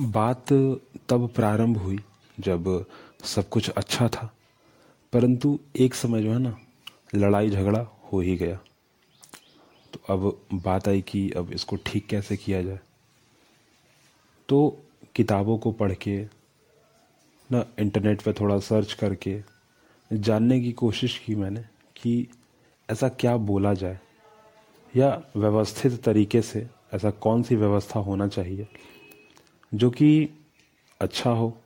बात तब प्रारंभ हुई जब सब कुछ अच्छा था, परंतु एक समय जो है ना लड़ाई झगड़ा हो ही गया। तो अब बात आई कि अब इसको ठीक कैसे किया जाए। तो किताबों को पढ़ के, ना इंटरनेट पे थोड़ा सर्च करके, जानने की कोशिश की मैंने कि ऐसा क्या बोला जाए, या व्यवस्थित तरीके से ऐसा कौन सी व्यवस्था होना चाहिए। जो कि अच्छा हो,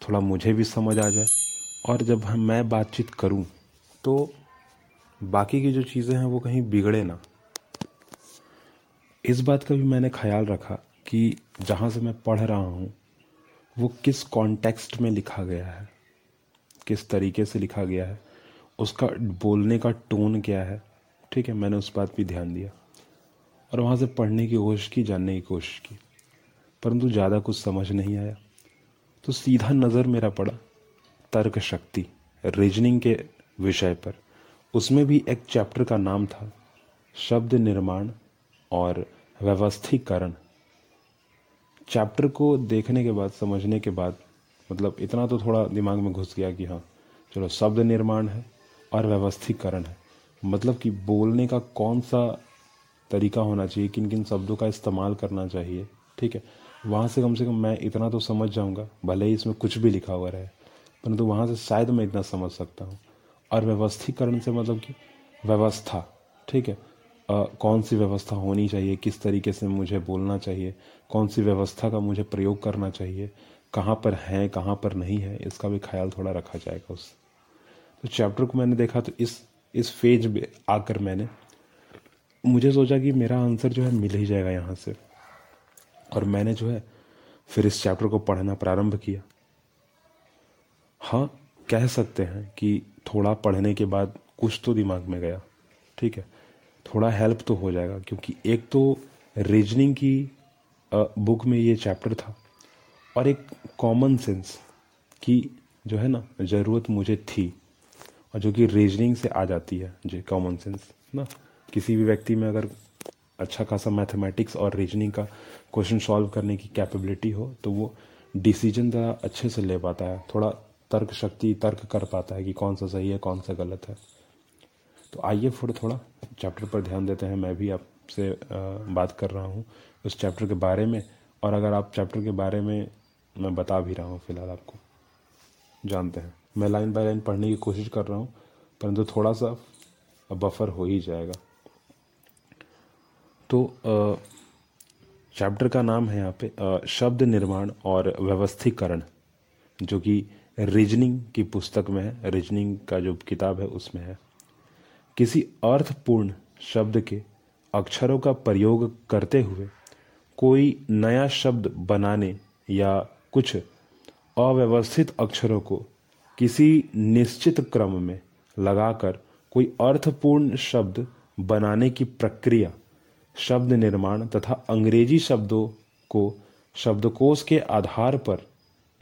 थोड़ा मुझे भी समझ आ जाए। और जब हम, मैं बातचीत करूँ तो बाकी की जो चीज़ें हैं वो कहीं बिगड़े ना। इस बात का भी मैंने ख्याल रखा कि जहाँ से मैं पढ़ रहा हूँ, वो किस कॉन्टेक्स्ट में लिखा गया है, किस तरीके से लिखा गया है, उसका बोलने का टोन क्या है, ठीक है, मैंने उस बात भी ध्यान दिया। और वहाँ से पढ़ने की कोशिश की, जानने की कोशिश की। परंतु ज़्यादा कुछ समझ नहीं आया। तो सीधा नज़र मेरा पड़ा तर्क शक्ति रीजनिंग के विषय पर। उसमें भी एक चैप्टर का नाम था, शब्द निर्माण और व्यवस्थीकरण। चैप्टर को देखने के बाद, समझने के बाद मतलब इतना तो थोड़ा दिमाग में घुस गया कि हाँ चलो शब्द निर्माण है और व्यवस्थीकरण है। मतलब कि बोलने का कौन सा तरीका होना चाहिए किन किन शब्दों का इस्तेमाल करना चाहिए, ठीक है? वहाँ से कम से कम मैं इतना तो समझ जाऊँगा भले ही इसमें कुछ भी लिखा हुआ रहे परंतु वहाँ से शायद मैं इतना समझ सकता हूँ। और व्यवस्थीकरण से मतलब कि व्यवस्था ठीक है? आ, कौन सी व्यवस्था होनी चाहिए किस तरीके से मुझे बोलना चाहिए कौन सी व्यवस्था का मुझे प्रयोग करना चाहिए कहाँ पर है कहाँ पर नहीं है इसका भी ख्याल थोड़ा रखा जाएगा उस। तो चैप्टर को मैंने देखा तो इस इस फ़ेज़ में आकर मैंने मुझे सोचा कि मेरा आंसर जो है मिल ही जाएगा यहाँ से। और मैंने जो है फिर इस चैप्टर को पढ़ना प्रारंभ किया। हाँ कह सकते हैं कि थोड़ा पढ़ने के बाद कुछ तो दिमाग में गया, ठीक है? थोड़ा हेल्प तो हो जाएगा, क्योंकि एक तो रीजनिंग की बुक में ये चैप्टर था और एक कॉमन सेंस की जो है ना, ज़रूरत मुझे थी और जो कि रीजनिंग से आ जाती है, जो कॉमन सेंस ना? किसी भी व्यक्ति में अगर अच्छा खासा मैथमेटिक्स और रीजनिंग का क्वेश्चन सॉल्व करने की कैपेबिलिटी हो तो वो डिसीज़न ज़रा अच्छे से ले पाता है। थोड़ा तर्क शक्ति, तर्क कर पाता है कि कौन सा सही है, कौन सा गलत है। तो आइए फिर थोड़ा चैप्टर पर ध्यान देते हैं। मैं भी आपसे बात कर रहा हूँ उस चैप्टर के बारे में, और अगर आप चैप्टर के बारे में मैं बता भी रहा हूँ फ़िलहाल आपको। जानते हैं। मैं लाइन बाय लाइन पढ़ने की कोशिश कर रहा हूँ, परंतु थोड़ा सा बफर हो ही जाएगा। तो चैप्टर का नाम है यहाँ पे शब्द निर्माण और व्यवस्थीकरण, जो कि रीजनिंग की पुस्तक में है। रीजनिंग का जो किताब है, उसमें है। किसी अर्थपूर्ण शब्द के अक्षरों का प्रयोग करते हुए कोई नया शब्द बनाने या कुछ अव्यवस्थित अक्षरों को किसी निश्चित क्रम में लगाकर कोई अर्थपूर्ण शब्द बनाने की प्रक्रिया शब्द निर्माण तथा अंग्रेज़ी शब्दों को शब्दकोश के आधार पर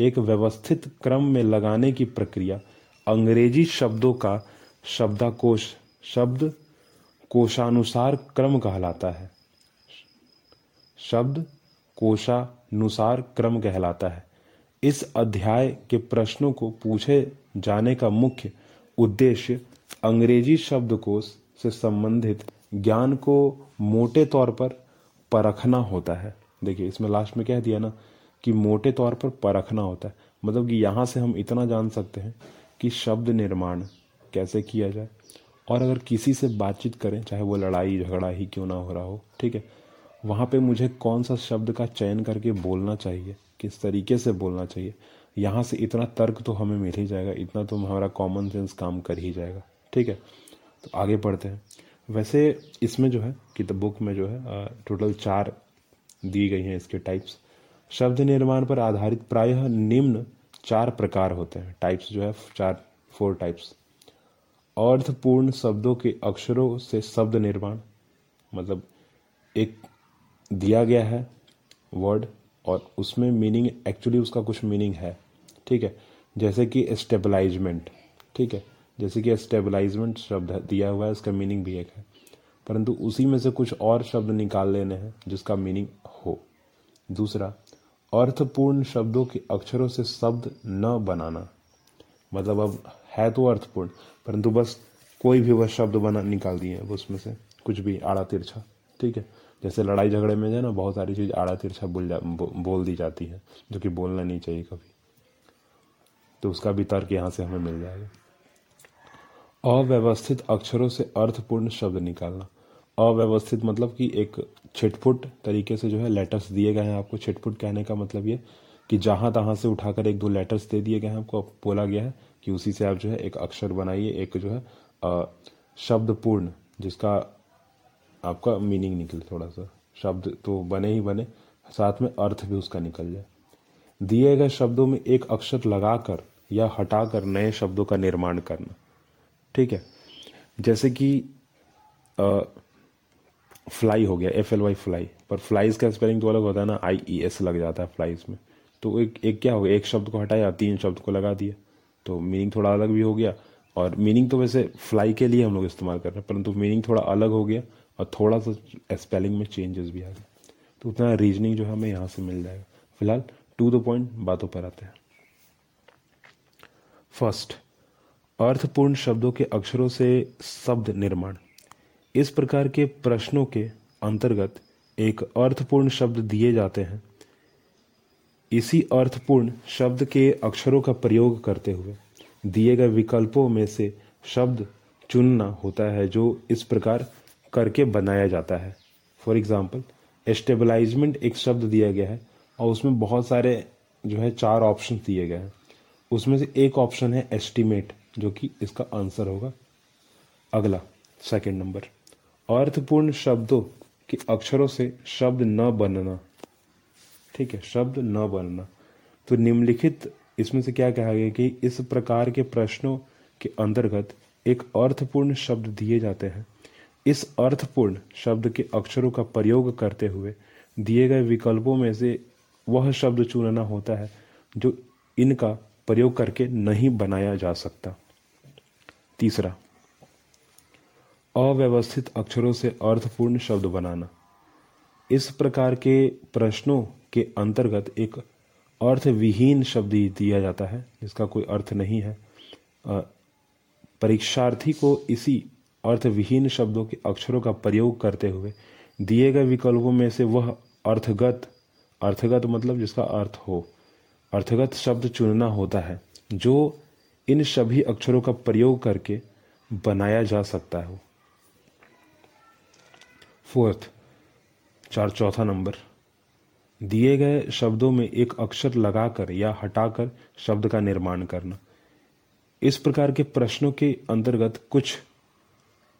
एक व्यवस्थित क्रम में लगाने की प्रक्रिया अंग्रेज़ी शब्दों का शब्दाकोश, शब्द कोशानुसार क्रम कहलाता है। शब्द कोशानुसार क्रम कहलाता है। इस अध्याय के प्रश्नों को पूछे जाने का मुख्य उद्देश्य अंग्रेज़ी शब्दकोश से संबंधित ज्ञान को मोटे तौर पर परखना होता है। देखिए, इसमें लास्ट में कह दिया ना कि मोटे तौर पर परखना होता है। मतलब कि यहाँ से हम इतना जान सकते हैं कि शब्द निर्माण कैसे किया जाए। और अगर किसी से बातचीत करें, चाहे वो लड़ाई, झगड़ा ही क्यों ना हो रहा हो, ठीक है? वहाँ पे मुझे कौन सा शब्द का चयन करके बोलना चाहिए? किस तरीके से बोलना चाहिए? यहाँ से इतना तर्क तो हमें मिल ही जाएगा, इतना तो हमारा कॉमन सेंस काम कर ही जाएगा, ठीक है? तो आगे पढ़ते हैं। वैसे इसमें जो है, कि द बुक में जो है टोटल चार दी गई हैं इसके टाइप्स शब्द निर्माण पर आधारित प्रायः निम्न चार प्रकार होते हैं। टाइप्स जो है, चार फोर टाइप्स अर्थपूर्ण शब्दों के अक्षरों से शब्द निर्माण मतलब एक दिया गया है वर्ड और उसमें मीनिंग एक्चुअली उसका कुछ मीनिंग है। ठीक है? जैसे कि स्टेबलाइजमेंट ठीक है? जैसे कि स्टेबलाइजमेंट शब्द दिया हुआ है उसका मीनिंग भी एक है। परंतु उसी में से कुछ और शब्द निकाल लेने हैं जिसका मीनिंग हो। दूसरा अर्थपूर्ण शब्दों के अक्षरों से शब्द न बनाना। मतलब अब है तो अर्थपूर्ण परंतु बस कोई भी वह शब्द बना निकाल दिए अब उसमें से कुछ भी आड़ा तिरछा ठीक है? जैसे लड़ाई झगड़े में जो है ना बहुत सारी चीज़ आड़ा तिरछा बोल जा बो, बोल दी जाती है जो कि बोलना नहीं चाहिए कभी। तो उसका भी तर्क यहाँ से हमें मिल जाएगा। अव्यवस्थित अक्षरों से अर्थपूर्ण शब्द निकालना। अव्यवस्थित मतलब कि एक छिटपुट तरीके से जो है लेटर्स दिए गए हैं आपको। छिटपुट कहने का मतलब ये कि जहाँ तहां से उठाकर एक दो लेटर्स दे दिए गए हैं, आपको बोला गया है कि उसी से आप जो है एक अक्षर बनाइए, एक जो है शब्द पूर्ण जिसका आपका मीनिंग निकले थोड़ा सा शब्द तो बने ही बने, साथ में अर्थ भी उसका निकल जाए। दिए गए शब्दों में एक अक्षर लगाकर या हटाकर नए शब्दों का निर्माण करना। ठीक है? जैसे कि फ्लाई हो गया एफ़ एल वाई फ्लाई पर फ्लाइज का स्पेलिंग तो अलग होता है ना आई ई एस लग जाता है फ्लाइज में। तो एक एक क्या हो गया? एक शब्द को हटाया, तीन शब्द को लगा दिया। तो मीनिंग थोड़ा अलग भी हो गया, और मीनिंग तो वैसे फ्लाई के लिए हम लोग इस्तेमाल कर रहे हैं, परंतु मीनिंग थोड़ा अलग हो गया, और थोड़ा सा स्पेलिंग में चेंजेस भी आ गए। तो उतना रीजनिंग जो है हमें यहाँ से मिल जाएगा। फ़िलहाल टू द पॉइंट बातों पर आते हैं। फ़र्स्ट अर्थपूर्ण शब्दों के अक्षरों से शब्द निर्माण। इस प्रकार के प्रश्नों के अंतर्गत एक अर्थपूर्ण शब्द दिए जाते हैं। इसी अर्थपूर्ण शब्द के अक्षरों का प्रयोग करते हुए दिए गए विकल्पों में से शब्द चुनना होता है, जो इस प्रकार करके बनाया जाता है। फॉर एग्ज़ाम्पल एस्टेबलाइजमेंट एक शब्द दिया गया है और उसमें बहुत सारे जो है चार ऑप्शन दिए गए हैं। उसमें से एक ऑप्शन है एस्टिमेट जो कि इसका आंसर होगा। अगला सेकंड नंबर अर्थपूर्ण शब्दों के अक्षरों से शब्द न बनना। ठीक है, शब्द न बनना। तो निम्नलिखित इसमें से क्या कहा गया कि इस प्रकार के प्रश्नों के अंतर्गत एक अर्थपूर्ण शब्द दिए जाते हैं। इस अर्थपूर्ण शब्द के अक्षरों का प्रयोग करते हुए दिए गए विकल्पों में से वह शब्द चुनना होता है जो इनका प्रयोग करके नहीं बनाया जा सकता। तीसरा, अव्यवस्थित अक्षरों से अर्थपूर्ण शब्द बनाना। इस प्रकार के प्रश्नों के अंतर्गत एक अर्थविहीन शब्द दिया जाता है, जिसका कोई अर्थ नहीं है। परीक्षार्थी को इसी अर्थविहीन शब्दों के अक्षरों का प्रयोग करते हुए दिए गए विकल्पों में से वह अर्थगत अर्थगत मतलब जिसका अर्थ हो। अर्थगत शब्द चुनना होता है जो इन सभी अक्षरों का प्रयोग करके बनाया जा सकता है। फोर्थ चार चौथा नंबर। दिए गए शब्दों में एक अक्षर लगाकर या हटाकर शब्द का निर्माण करना। इस प्रकार के प्रश्नों के अंतर्गत कुछ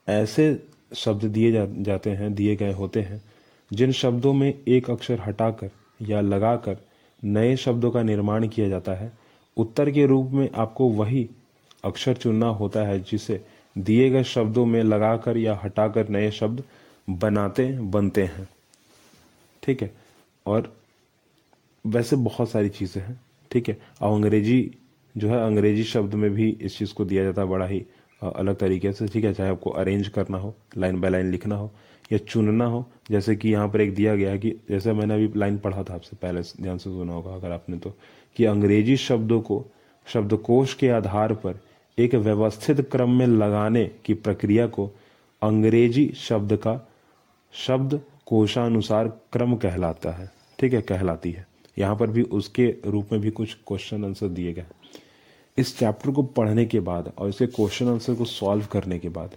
ऐसे शब्द दिए जा, जाते हैं दिए गए होते हैं जिन शब्दों में एक अक्षर हटाकर या लगाकर नए शब्दों का निर्माण किया जाता है। उत्तर के रूप में आपको वही अक्षर चुनना होता है जिसे दिए गए शब्दों में लगाकर या हटाकर नए शब्द बनाते, बनते हैं। ठीक है? और वैसे बहुत सारी चीज़ें हैं। ठीक है? और अंग्रेज़ी जो है, अंग्रेज़ी शब्द में भी इस चीज़ को दिया जाता है, बड़ा ही अलग तरीके से, ठीक है, चाहे आपको अरेंज करना हो लाइन बाय लाइन लिखना हो, या चुनना हो, जैसे कि यहाँ पर एक दिया गया है कि, जैसे मैंने अभी लाइन पढ़ा था आपसे, पहले ध्यान से सुना होगा अगर आपने तो कि अंग्रेज़ी शब्दों को, शब्दकोश के आधार पर एक व्यवस्थित क्रम में लगाने की प्रक्रिया को अंग्रेज़ी शब्द का शब्द कोशानुसार क्रम कहलाता है, ठीक है, कहलाती है। यहाँ पर भी उसके रूप में भी कुछ क्वेश्चन आंसर दिए गए इस चैप्टर को पढ़ने के बाद और इसके क्वेश्चन आंसर को सॉल्व करने के बाद,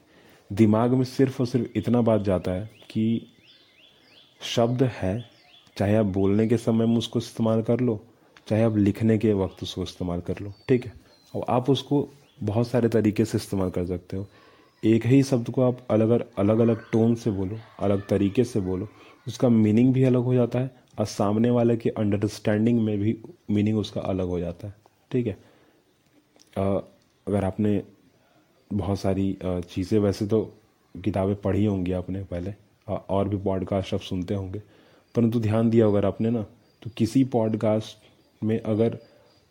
दिमाग में सिर्फ़ और सिर्फ़ इतना बात जाता है कि शब्द है, चाहे आप बोलने के समय में उसको इस्तेमाल कर लो, चाहे आप लिखने के वक्त उसको इस्तेमाल कर लो, ठीक है? और आप उसको बहुत सारे तरीके से इस्तेमाल कर सकते हो। एक ही शब्द को आप अलग अलग अलग टोन से बोलो, अलग तरीके से बोलो, उसका मीनिंग भी अलग हो जाता है और सामने वाले के अंडरस्टैंडिंग में भी मीनिंग उसका अलग हो जाता है, ठीक है? अगर आपने बहुत सारी चीज़ें, वैसे तो किताबें पढ़ी होंगी आपने पहले और भी पॉडकास्ट आप सुनते होंगे, परंतु ध्यान दिया अगर आपने ना तो किसी पॉडकास्ट में अगर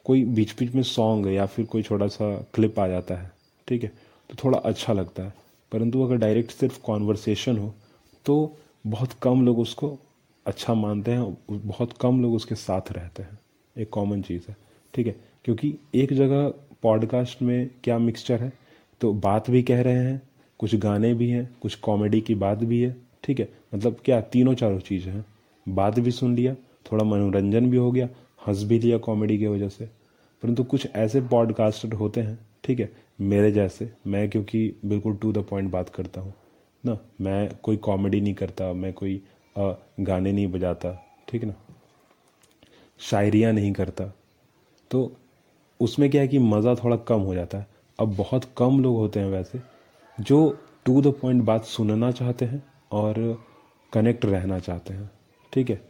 कोई बीच बीच में सॉन्ग या फिर कोई छोटा सा क्लिप आ जाता है, ठीक है तो थोड़ा अच्छा लगता है, परंतु अगर डायरेक्ट सिर्फ़ कॉन्वर्सेशन हो तो बहुत कम लोग उसको अच्छा मानते हैं, बहुत कम लोग उसके साथ रहते हैं, एक कॉमन चीज़ है, ठीक है, क्योंकि एक जगह पॉडकास्ट में क्या मिक्सचर है? तो बात भी कह रहे हैं कुछ गाने भी हैं कुछ कॉमेडी की बात भी है ठीक है? मतलब क्या तीनों चारों चीज़ हैं। बात भी सुन लिया थोड़ा मनोरंजन भी हो गया हंस भी लिया कॉमेडी की वजह से। परंतु कुछ ऐसे पॉडकास्टर होते हैं ठीक है? मेरे जैसे मैं क्योंकि बिल्कुल टू द पॉइंट बात करता हूँ ना? मैं कोई कॉमेडी नहीं करता मैं कोई आ, गाने नहीं बजाता ठीक ना? शायरियाँ नहीं करता। तो उसमें क्या है कि मज़ा थोड़ा कम हो जाता है। अब बहुत कम लोग होते हैं वैसे, जो टू द पॉइंट बात सुनना चाहते हैं और कनेक्ट रहना चाहते हैं। ठीक है?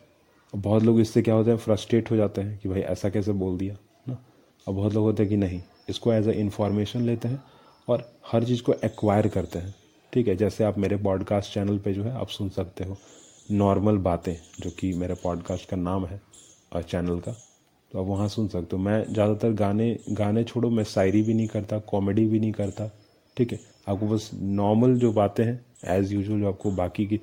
बहुत लोग इससे क्या होते हैं फ्रस्ट्रेट हो जाते हैं कि भाई ऐसा कैसे बोल दिया, ना? और बहुत लोग होते हैं कि नहीं, इसको एज ए इन्फॉर्मेशन लेते हैं और हर चीज़ को एक्वायर करते हैं। ठीक है? जैसे आप मेरे पॉडकास्ट चैनल पे जो है, आप सुन सकते हो। नॉर्मल बातें, जो कि मेरे पॉडकास्ट का नाम है और चैनल का। तो आप वहाँ सुन सकते हो। मैं ज़्यादातर गाने गाने छोड़ो, मैं शायरी भी नहीं करता कॉमेडी भी नहीं करता, ठीक है? आपको बस नॉर्मल जो बातें हैं एज़ यूजल जो आपको बाकी की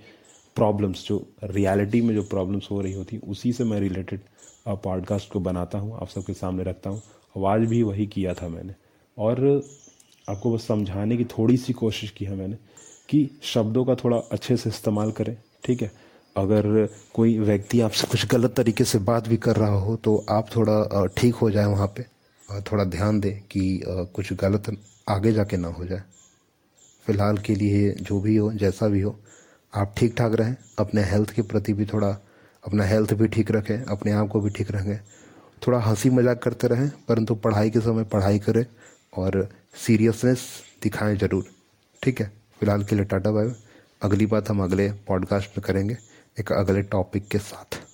प्रॉब्लम्स जो रियलिटी में जो प्रॉब्लम्स हो रही होती, उसी से मैं रिलेटेड पॉडकास्ट को बनाता हूँ, आप सबके सामने रखता हूँ। आवाज़ भी वही किया था मैंने। और आपको बस समझाने की थोड़ी सी कोशिश की है मैंने कि शब्दों का थोड़ा अच्छे से इस्तेमाल करें, ठीक है? अगर कोई व्यक्ति आपसे कुछ गलत तरीके से बात भी कर रहा हो तो आप थोड़ा ठीक हो जाए वहाँ पे। थोड़ा ध्यान दें कि कुछ गलत आगे जाके ना हो जाए। फ़िलहाल के लिए जो भी हो, जैसा भी हो, आप ठीक ठाक रहें। अपने हेल्थ के प्रति भी थोड़ा, अपना हेल्थ भी ठीक रखें, अपने आप को भी ठीक रखें। थोड़ा हँसी मज़ाक करते रहें, परंतु पढ़ाई के समय पढ़ाई करें और सीरियसनेस दिखाएँ ज़रूर। ठीक है? फ़िलहाल के लिए टाटा बाय। अगली बात हम अगले पॉडकास्ट में करेंगे। एक अगले टॉपिक के साथ।